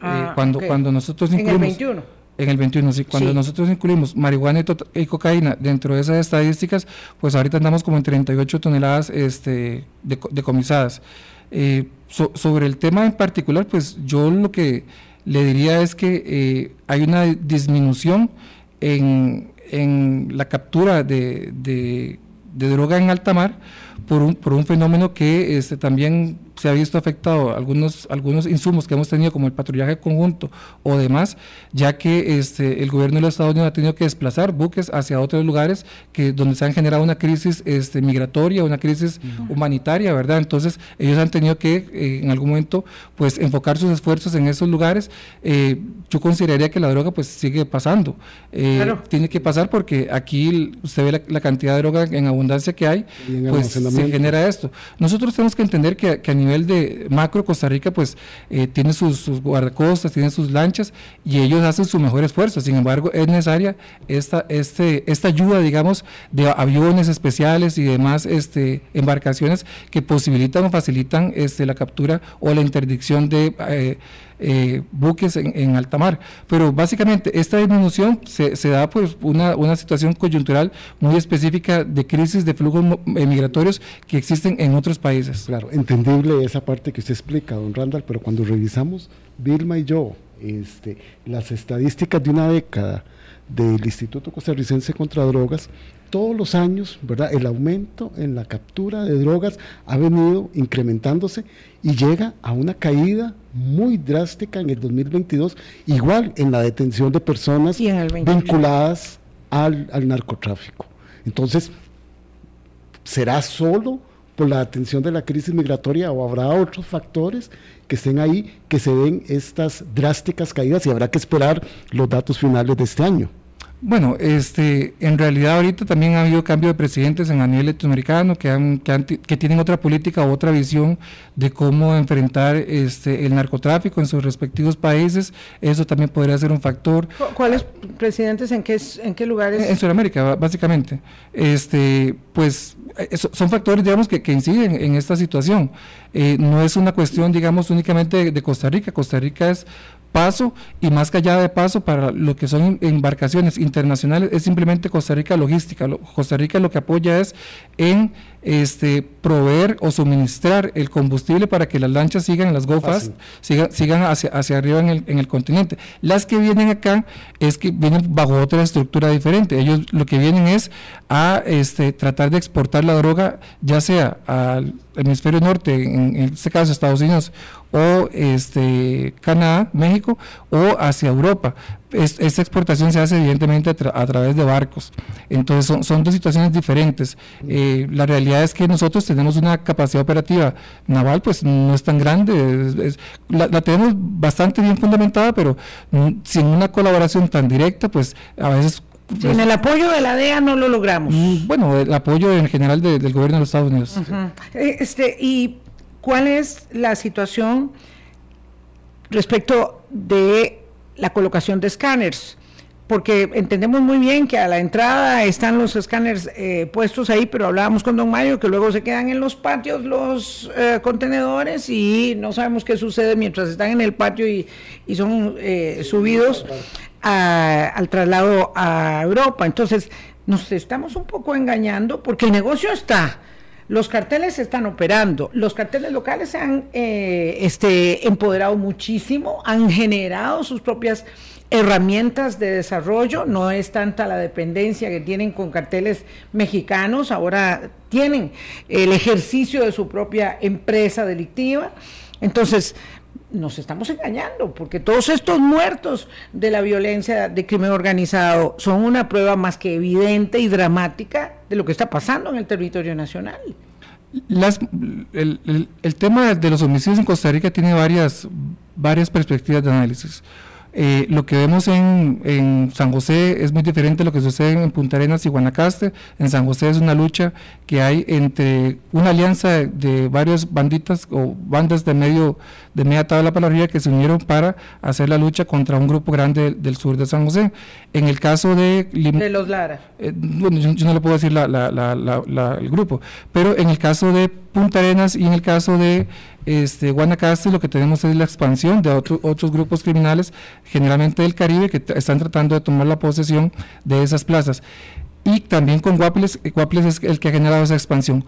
Ah, eh, cuando, okay. cuando nosotros incluimos... En el 21. En el 21, sí. Cuando Sí. nosotros incluimos marihuana y, to- y cocaína dentro de esas estadísticas, pues ahorita andamos como en 38 toneladas este, deco- decomisadas. Eh, so- sobre el tema en particular, pues yo lo que le diría es que eh, hay una disminución en, en la captura de, de- droga en alta mar por un, por un fenómeno que este, también se ha visto afectado algunos, algunos insumos que hemos tenido como el patrullaje conjunto o demás, ya que este, el gobierno de los Estados Unidos ha tenido que desplazar buques hacia otros lugares que, donde se han generado una crisis este, migratoria, una crisis humanitaria, ¿verdad? Entonces ellos han tenido que eh, en algún momento pues enfocar sus esfuerzos en esos lugares. Eh, yo consideraría que la droga pues sigue pasando. Eh, Claro. Tiene que pasar porque aquí usted ve la, la cantidad de droga en abundancia que hay, pues se genera esto. Nosotros tenemos que entender que, que a nivel de macro, Costa Rica pues eh, tiene sus, sus, guardacostas, tiene sus lanchas y ellos hacen su mejor esfuerzo. Sin embargo, es necesaria esta, este, esta ayuda, digamos, de aviones especiales y demás este, embarcaciones que posibilitan o facilitan este, la captura o la interdicción de... Eh, eh, buques en, alta mar. Pero básicamente esta disminución se, se da por una, una, situación coyuntural muy específica de crisis de flujos migratorios que existen en otros países. Claro, entendible esa parte que usted explica, don Randall, pero cuando revisamos, Vilma y yo, este, las estadísticas de una década del Instituto Costarricense contra Drogas, todos los años, ¿verdad? El aumento en la captura de drogas ha venido incrementándose y llega a una caída muy drástica en el 2022, igual en la detención de personas vinculadas al, al, narcotráfico. Entonces, ¿será solo por la atención de la crisis migratoria o habrá otros factores que estén ahí que se den estas drásticas caídas y habrá que esperar los datos finales de este año? Bueno, este, en realidad ahorita también ha habido cambio de presidentes en a nivel latinoamericano que, han, que, han, que, tienen otra política o otra visión de cómo enfrentar este, el narcotráfico en sus respectivos países. Eso también podría ser un factor. ¿Cuáles presidentes en qué, en qué lugares? En, en Sudamérica, básicamente. Este, pues son factores, digamos, que, que inciden en esta situación. Eh, no es una cuestión, digamos, únicamente de, de Costa Rica. Costa Rica es paso y más que allá de paso para lo que son embarcaciones internacionales es simplemente Costa Rica logística. Costa Rica lo que apoya es en este, proveer o suministrar el combustible para que las lanchas sigan, las Go Fast, sigan, sigan hacia, hacia arriba en el, en el continente. Las que vienen acá es que vienen bajo otra estructura diferente. Ellos lo que vienen es a este, tratar de exportar la droga, ya sea al hemisferio norte, en, en este caso Estados Unidos, o este, Canadá, México, o hacia Europa. Es, esta exportación se hace evidentemente a, tra a, través de barcos. Entonces son, son dos situaciones diferentes. Eh, la realidad es que nosotros tenemos una capacidad operativa naval, pues no es tan grande, es, es, la, la, tenemos bastante bien fundamentada, pero mm, sin una colaboración tan directa, pues a veces sin pues, el apoyo de la DEA no lo logramos. Mm, bueno, el apoyo en general de, del gobierno de los Estados Unidos. Uh -huh. este, y ¿Cuál es la situación respecto de la colocación de escáneres? Porque entendemos muy bien que a la entrada están los escáneres eh, puestos ahí, pero hablábamos con don Mario que luego se quedan en los patios los eh, contenedores y no sabemos qué sucede mientras están en el patio y, y son eh, subidos al traslado a Europa. Entonces, nos estamos un poco engañando porque el negocio está los carteles están operando, los carteles locales se han eh, este, empoderado muchísimo, han generado sus propias herramientas de desarrollo, no es tanta la dependencia que tienen con carteles mexicanos, ahora tienen el ejercicio de su propia empresa delictiva. Entonces, nos estamos engañando, porque todos estos muertos de la violencia de crimen organizado son una prueba más que evidente y dramática de lo que está pasando en el territorio nacional. El, el, tema de los homicidios en Costa Rica tiene varias, varias perspectivas de análisis. Eh, lo que vemos en, en, San José es muy diferente a lo que sucede en Punta Arenas y Guanacaste. En San José es una lucha que hay entre una alianza de, de varias banditas o bandas de medio de media tabla para arriba que se unieron para hacer la lucha contra un grupo grande del, del sur de San José. En el caso de... Lim de los Lara. Eh, bueno, yo, yo, no le puedo decir la, la, la, el grupo, pero en el caso de Punta Arenas y en el caso de este, Guanacaste lo que tenemos es la expansión de otro, otros grupos criminales, generalmente del Caribe, que están tratando de tomar la posesión de esas plazas. Y también con Guapiles, Guapiles es el que ha generado esa expansión.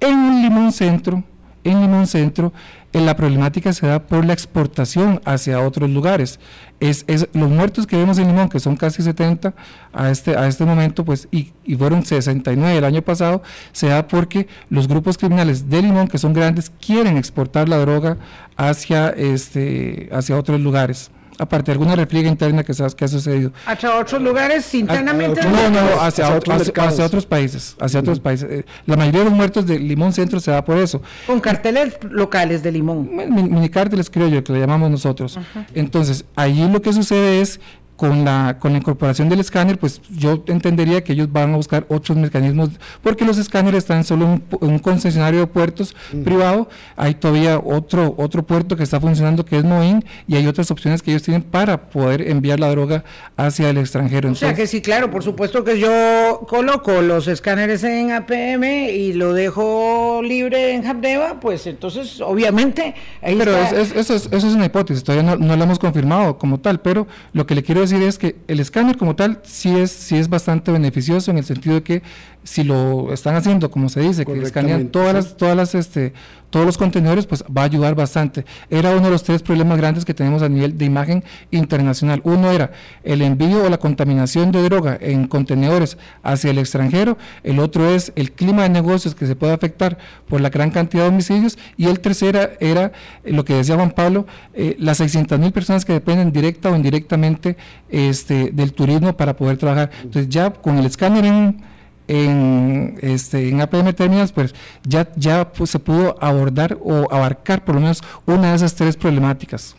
En Limón Centro, en Limón Centro, en la problemática se da por la exportación hacia otros lugares. Es, es, los muertos que vemos en Limón, que son casi 70 a este, a este momento, pues, y, y, fueron 69 el año pasado, se da porque los grupos criminales de Limón, que son grandes, quieren exportar la droga hacia, este, hacia otros lugares aparte de alguna repliega interna que, que ha sucedido. ¿Hacia otros lugares internamente? No, no, hacia, hacia, otros, hacia, hacia otros países, hacia uh -huh. otros países. La mayoría de los muertos de Limón Centro se da por eso. Con carteles locales de Limón. Minicárteles, creo yo, que le llamamos nosotros. Uh -huh. Entonces, allí lo que sucede es con la, con la incorporación del escáner, pues yo entendería que ellos van a buscar otros mecanismos, porque los escáneres están solo en un, concesionario de puertos privado, hay todavía otro, otro puerto que está funcionando que es Moín, y hay otras opciones que ellos tienen para poder enviar la droga hacia el extranjero. o sea que sí, claro, por supuesto que yo coloco los escáneres en APM y lo dejo libre en Habdeba, pues entonces obviamente... pero eso, es, eso es una hipótesis, todavía no, no la hemos confirmado como tal, pero lo que le quiero decir es que el escáner como tal sí es, sí es bastante beneficioso en el sentido de que si lo están haciendo como se dice, que escanean todas las, todas las, este, todos los contenedores, pues va a ayudar bastante. Era uno de los tres problemas grandes que tenemos a nivel de imagen internacional. Uno era el envío o la contaminación de droga en contenedores hacia el extranjero, el otro es el clima de negocios que se puede afectar por la gran cantidad de homicidios y el tercero era, lo que decía Juan Pablo, eh, las 600 mil personas que dependen directa o indirectamente este, del turismo para poder trabajar. Entonces ya con el escáner en en, este, en APM Terminals, pues ya, ya pues, se pudo abordar o abarcar por lo menos una de esas tres problemáticas.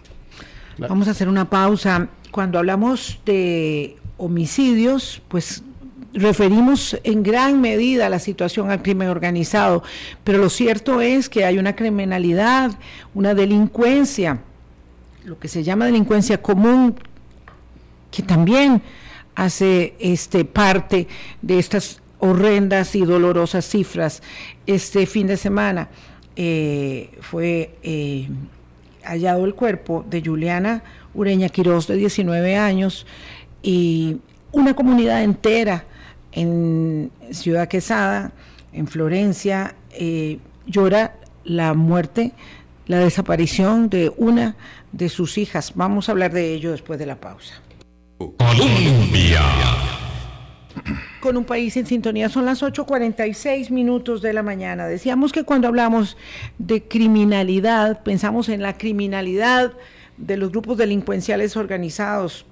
Vamos a hacer una pausa. Cuando hablamos de homicidios, pues referimos en gran medida la situación al crimen organizado, pero lo cierto es que hay una criminalidad, una delincuencia, lo que se llama delincuencia común, que también hace este parte de estas horrendas y dolorosas cifras. Este fin de semana eh, fue eh, hallado el cuerpo de Juliana Ureña Quiroz, de 19 años, y una comunidad entera en Ciudad Quesada, en Florencia, eh, llora la muerte, la desaparición de una de sus hijas. Vamos a hablar de ello después de la pausa. Colombia con un país en sintonía. Son las 8.46 minutos de la mañana. Decíamos que cuando hablamos de criminalidad, pensamos en la criminalidad de los grupos delincuenciales organizados,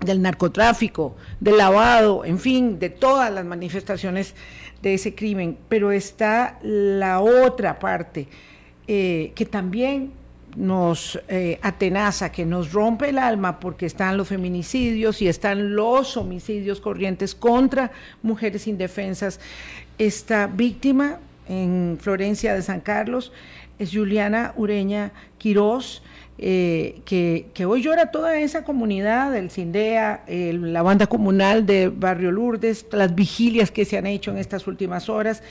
del narcotráfico, del lavado, en fin, de todas las manifestaciones de ese crimen. Pero está la otra parte, eh, que también nos eh, atenaza, que nos rompe el alma porque están los feminicidios y están los homicidios corrientes contra mujeres indefensas. Esta víctima en Florencia de San Carlos es Juliana Ureña Quirós, eh, que, hoy llora toda esa comunidad, el CINDEA, la banda comunal de Barrio Lourdes, las vigilias que se han hecho en estas últimas horas.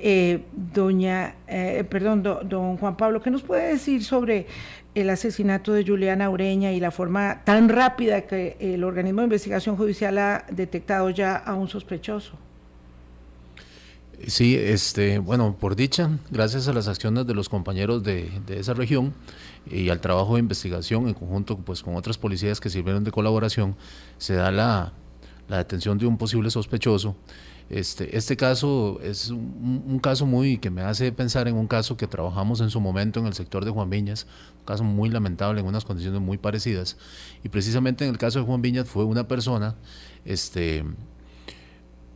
Eh, doña, eh, perdón, don Juan Pablo, ¿qué nos puede decir sobre el asesinato de Juliana Ureña y la forma tan rápida que el organismo de investigación judicial ha detectado ya a un sospechoso? Sí, este, bueno, por dicha, gracias a las acciones de los compañeros de, esa región y al trabajo de investigación en conjunto pues, con otras policías que sirvieron de colaboración, se da la, la detención de un posible sospechoso este, este caso es un, caso muy que me hace pensar en un caso que trabajamos en su momento en el sector de Juan Viñas, un caso muy lamentable en unas condiciones muy parecidas. Y precisamente en el caso de Juan Viñas fue una persona, este,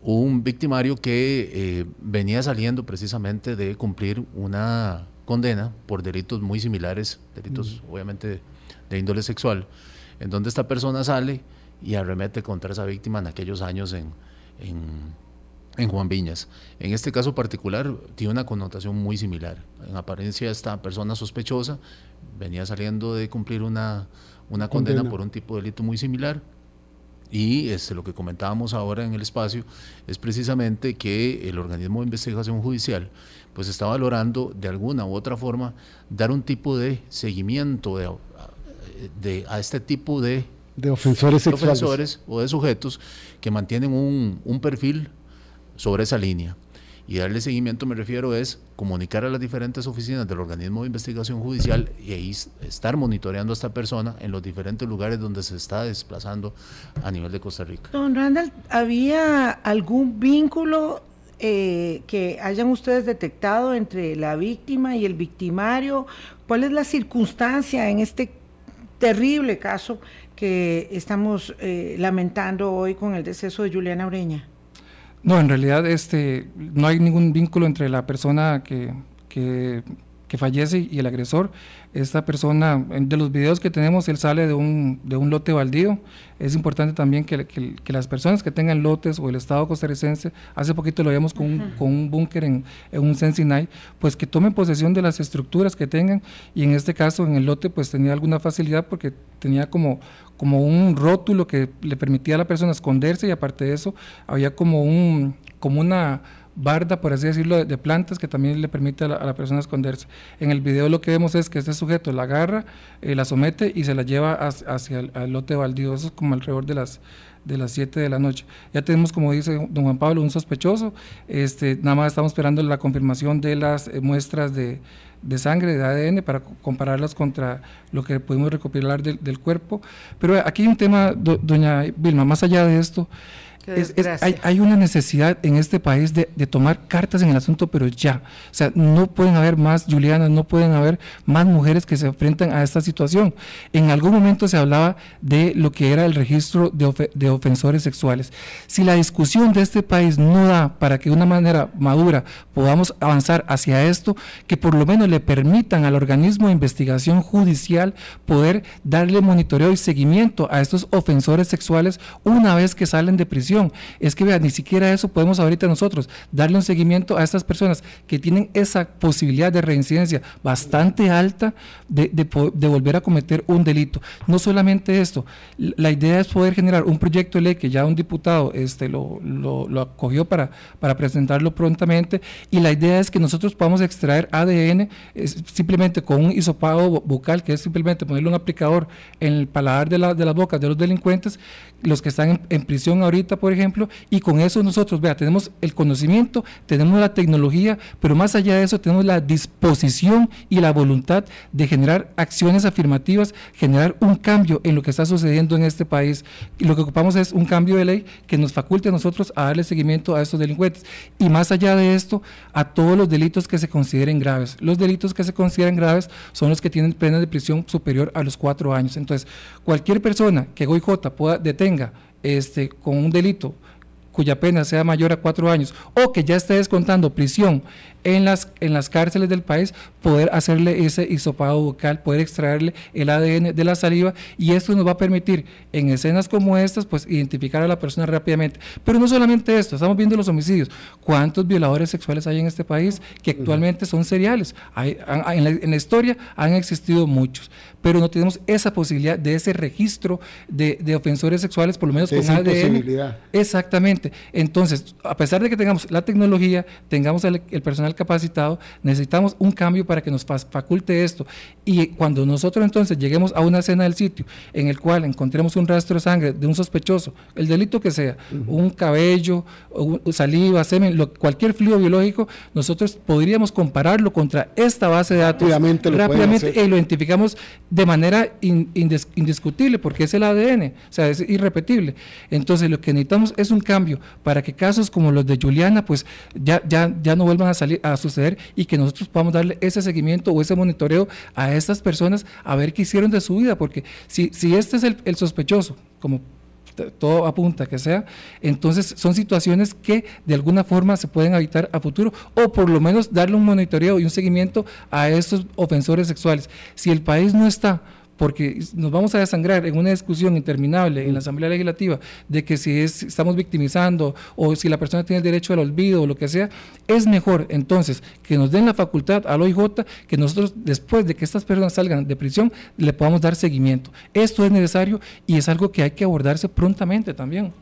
un victimario que eh, venía saliendo precisamente de cumplir una condena por delitos muy similares, delitos obviamente de índole sexual, en donde esta persona sale y arremete contra esa víctima en aquellos años en en Juan Viñas. En este caso particular tiene una connotación muy similar. En apariencia esta persona sospechosa venía saliendo de cumplir una, una condena, por un tipo de delito muy similar. Y este, lo que comentábamos ahora en el espacio es precisamente que el organismo de investigación judicial pues está valorando de alguna u otra forma dar un tipo de seguimiento de, de a este tipo de, de ofensores sexuales o de sujetos que mantienen un, un perfil sobre esa línea. Y darle seguimiento, me refiero, es comunicar a las diferentes oficinas del organismo de investigación judicial y ahí estar monitoreando a esta persona en los diferentes lugares donde se está desplazando a nivel de Costa Rica. Don Randall, ¿había algún vínculo eh, que hayan ustedes detectado entre la víctima y el victimario? ¿Cuál es la circunstancia en este terrible caso que estamos eh, lamentando hoy con el deceso de Juliana Ureña? No, en realidad este, no hay ningún vínculo entre la persona que, que, que fallece y el agresor, esta persona, de los videos que tenemos, él sale de un, de un lote baldío. Es importante también que, que, las personas que tengan lotes o el Estado costarricense, hace poquito lo vimos con, un, con un búnker en, en, un Sensinay, pues que tomen posesión de las estructuras que tengan. Y en este caso en el lote pues tenía alguna facilidad porque tenía como, como un rótulo que le permitía a la persona esconderse y aparte de eso había como, un, como una barda, por así decirlo, de, plantas que también le permite a la, persona esconderse. En el video lo que vemos es que este sujeto la agarra, eh, la somete y se la lleva hacia, el lote baldío. Eso es como alrededor de las de las 7 de la noche. Ya tenemos, como dice don Juan Pablo, un sospechoso. Este, nada más estamos esperando la confirmación de las eh, muestras de, de, sangre, de ADN, para compararlas contra lo que pudimos recopilar del, cuerpo. Pero aquí hay un tema, doña Vilma, más allá de esto, hay, una necesidad en este país de, tomar cartas en el asunto, pero ya. O sea, no pueden haber más Julianas, no pueden haber más mujeres que se enfrentan a esta situación. En algún momento se hablaba de lo que era el registro de, de ofensores sexuales. Si la discusión de este país no da para que de una manera madura podamos avanzar hacia esto, que por lo menos le permitan al organismo de investigación judicial poder darle monitoreo y seguimiento a estos ofensores sexuales una vez que salen de prisión es que, vea, ni siquiera eso podemos ahorita nosotros darle un seguimiento a estas personas que tienen esa posibilidad de reincidencia bastante alta de, de, volver a cometer un delito. No solamente esto, la idea es poder generar un proyecto de ley que ya un diputado este, lo, lo, acogió para, para presentarlo prontamente y la idea es que nosotros podamos extraer ADN simplemente con un hisopado bucal, que es simplemente ponerle un aplicador en el paladar de, la, de las bocas de los delincuentes, los que están en prisión ahorita por ejemplo, y con eso nosotros, vea, tenemos el conocimiento, tenemos la tecnología, pero más allá de eso tenemos la disposición y la voluntad de generar acciones afirmativas, generar un cambio en lo que está sucediendo en este país. Y lo que ocupamos es un cambio de ley que nos faculte a nosotros a darle seguimiento a estos delincuentes. Y más allá de esto, a todos los delitos que se consideren graves. Los delitos que se consideran graves son los que tienen pena de prisión superior a los cuatro años. Entonces, cualquier persona que GOIJ pueda, detenga este, con un delito cuya pena sea mayor a cuatro años o que ya esté descontando prisión en las, en las cárceles del país, poder hacerle ese hisopado bucal, poder extraerle el ADN de la saliva y esto nos va a permitir en escenas como estas, pues identificar a la persona rápidamente. Pero no solamente esto, estamos viendo los homicidios. ¿Cuántos violadores sexuales hay en este país que actualmente son seriales? Hay, en, la, en la historia han existido muchos pero no tenemos esa posibilidad de ese registro de, de ofensores sexuales, por lo menos con ADN. Exactamente. Entonces, a pesar de que tengamos la tecnología, tengamos el, personal capacitado, necesitamos un cambio para que nos faculte esto. Y cuando nosotros entonces lleguemos a una escena del sitio en el cual encontremos un rastro de sangre de un sospechoso, el delito que sea, un cabello, saliva, semen, cualquier fluido biológico, nosotros podríamos compararlo contra esta base de datos rápidamente, rápidamente y lo identificamos de manera indiscutible, porque es el ADN, o sea, es irrepetible. Entonces, lo que necesitamos es un cambio para que casos como los de Juliana, pues ya, ya, ya no vuelvan a salir a suceder y que nosotros podamos darle ese seguimiento o ese monitoreo a estas personas a ver qué hicieron de su vida, porque si, si este es el, el sospechoso, como todo apunta que sea, entonces son situaciones que de alguna forma se pueden evitar a futuro o por lo menos darle un monitoreo y un seguimiento a estos ofensores sexuales. Si el país no está porque nos vamos a desangrar en una discusión interminable en la Asamblea Legislativa de que si es, estamos victimizando o si la persona tiene el derecho al olvido o lo que sea, es mejor entonces que nos den la facultad al OIJ que nosotros después de que estas personas salgan de prisión le podamos dar seguimiento. Esto es necesario y es algo que hay que abordarse prontamente también.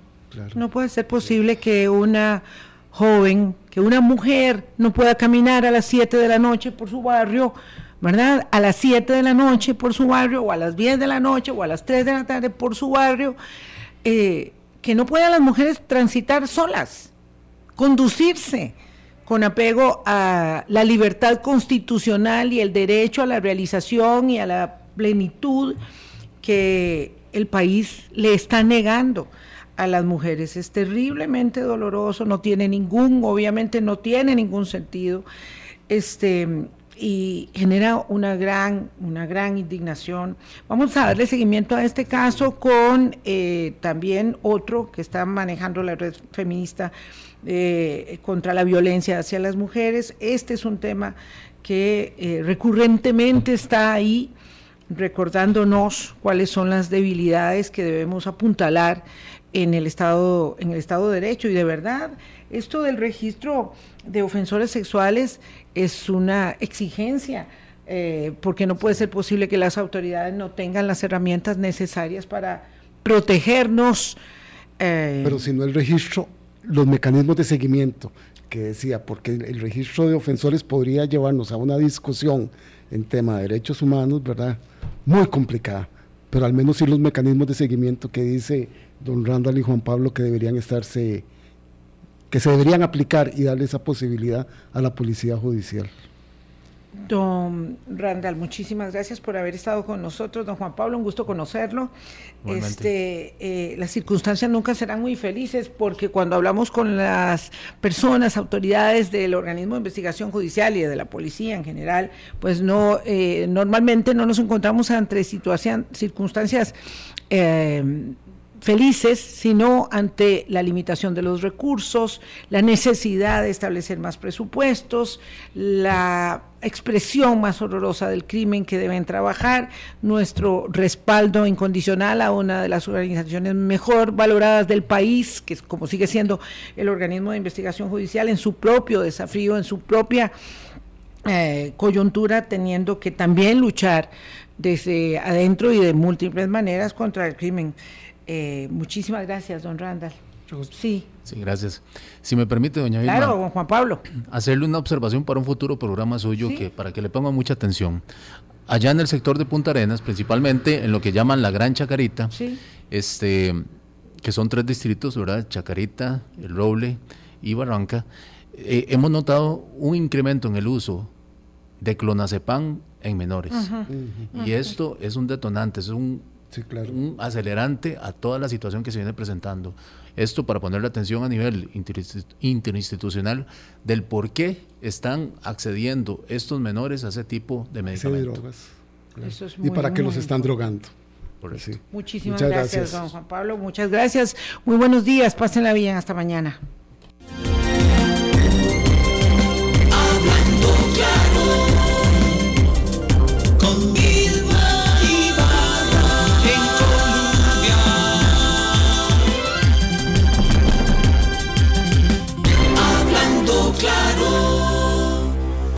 No puede ser posible que una joven, que una mujer no pueda caminar a las 7 de la noche por su barrio ¿verdad? A las 7 de la noche por su barrio, o a las 10 de la noche, o a las 3 de la tarde por su barrio, eh, que no puedan las mujeres transitar solas, conducirse con apego a la libertad constitucional y el derecho a la realización y a la plenitud que el país le está negando a las mujeres. Es terriblemente doloroso, no tiene ningún, obviamente no tiene ningún sentido. Este, y genera una gran, una gran indignación. Vamos a darle seguimiento a este caso con eh, también otro que está manejando la red feminista eh, contra la violencia hacia las mujeres. Este es un tema que eh, recurrentemente está ahí recordándonos cuáles son las debilidades que debemos apuntalar en el Estado, en el Estado de Derecho. Y de verdad, esto del registro de ofensores sexuales es una exigencia, eh, porque no puede ser posible que las autoridades no tengan las herramientas necesarias para protegernos. Eh. Pero si no el registro, los mecanismos de seguimiento que decía, porque el registro de ofensores podría llevarnos a una discusión en tema de derechos humanos, ¿verdad? Muy complicada, pero al menos sí los mecanismos de seguimiento que dice don Randall y Juan Pablo que deberían estarse, que se deberían aplicar y darle esa posibilidad a la policía judicial. Don Randall, muchísimas gracias por haber estado con nosotros. Don Juan Pablo, un gusto conocerlo. Este, eh, las circunstancias nunca serán muy felices porque cuando hablamos con las personas, autoridades del organismo de investigación judicial y de la policía en general, pues no, eh, normalmente no nos encontramos ante circunstancias eh, felices, sino ante la limitación de los recursos, la necesidad de establecer más presupuestos, la expresión más horrorosa del crimen que deben trabajar, nuestro respaldo incondicional a una de las organizaciones mejor valoradas del país, que es como sigue siendo el organismo de investigación judicial, en su propio desafío, en su propia eh, coyuntura, teniendo que también luchar desde adentro y de múltiples maneras contra el crimen. Eh, muchísimas gracias, don Randall. Sí. Sí, gracias. Si me permite, doña Vilma. Claro, don Juan Pablo. Hacerle una observación para un futuro programa suyo que para que le ponga mucha atención. Allá en el sector de Punta Arenas, principalmente en lo que llaman la Gran Chacarita, este, que son tres distritos, ¿verdad? Chacarita, El Roble y Barranca, eh, hemos notado un incremento en el uso de clonazepam en menores. Y esto es un detonante, es un un acelerante a toda la situación que se viene presentando. Esto para poner la atención a nivel interinstitucional del por qué están accediendo estos menores a ese tipo de medicamentos. y para qué los están drogando. Muchísimas gracias, don Juan Pablo. Muchas gracias. Muy buenos días. Pásenla bien. Hasta mañana.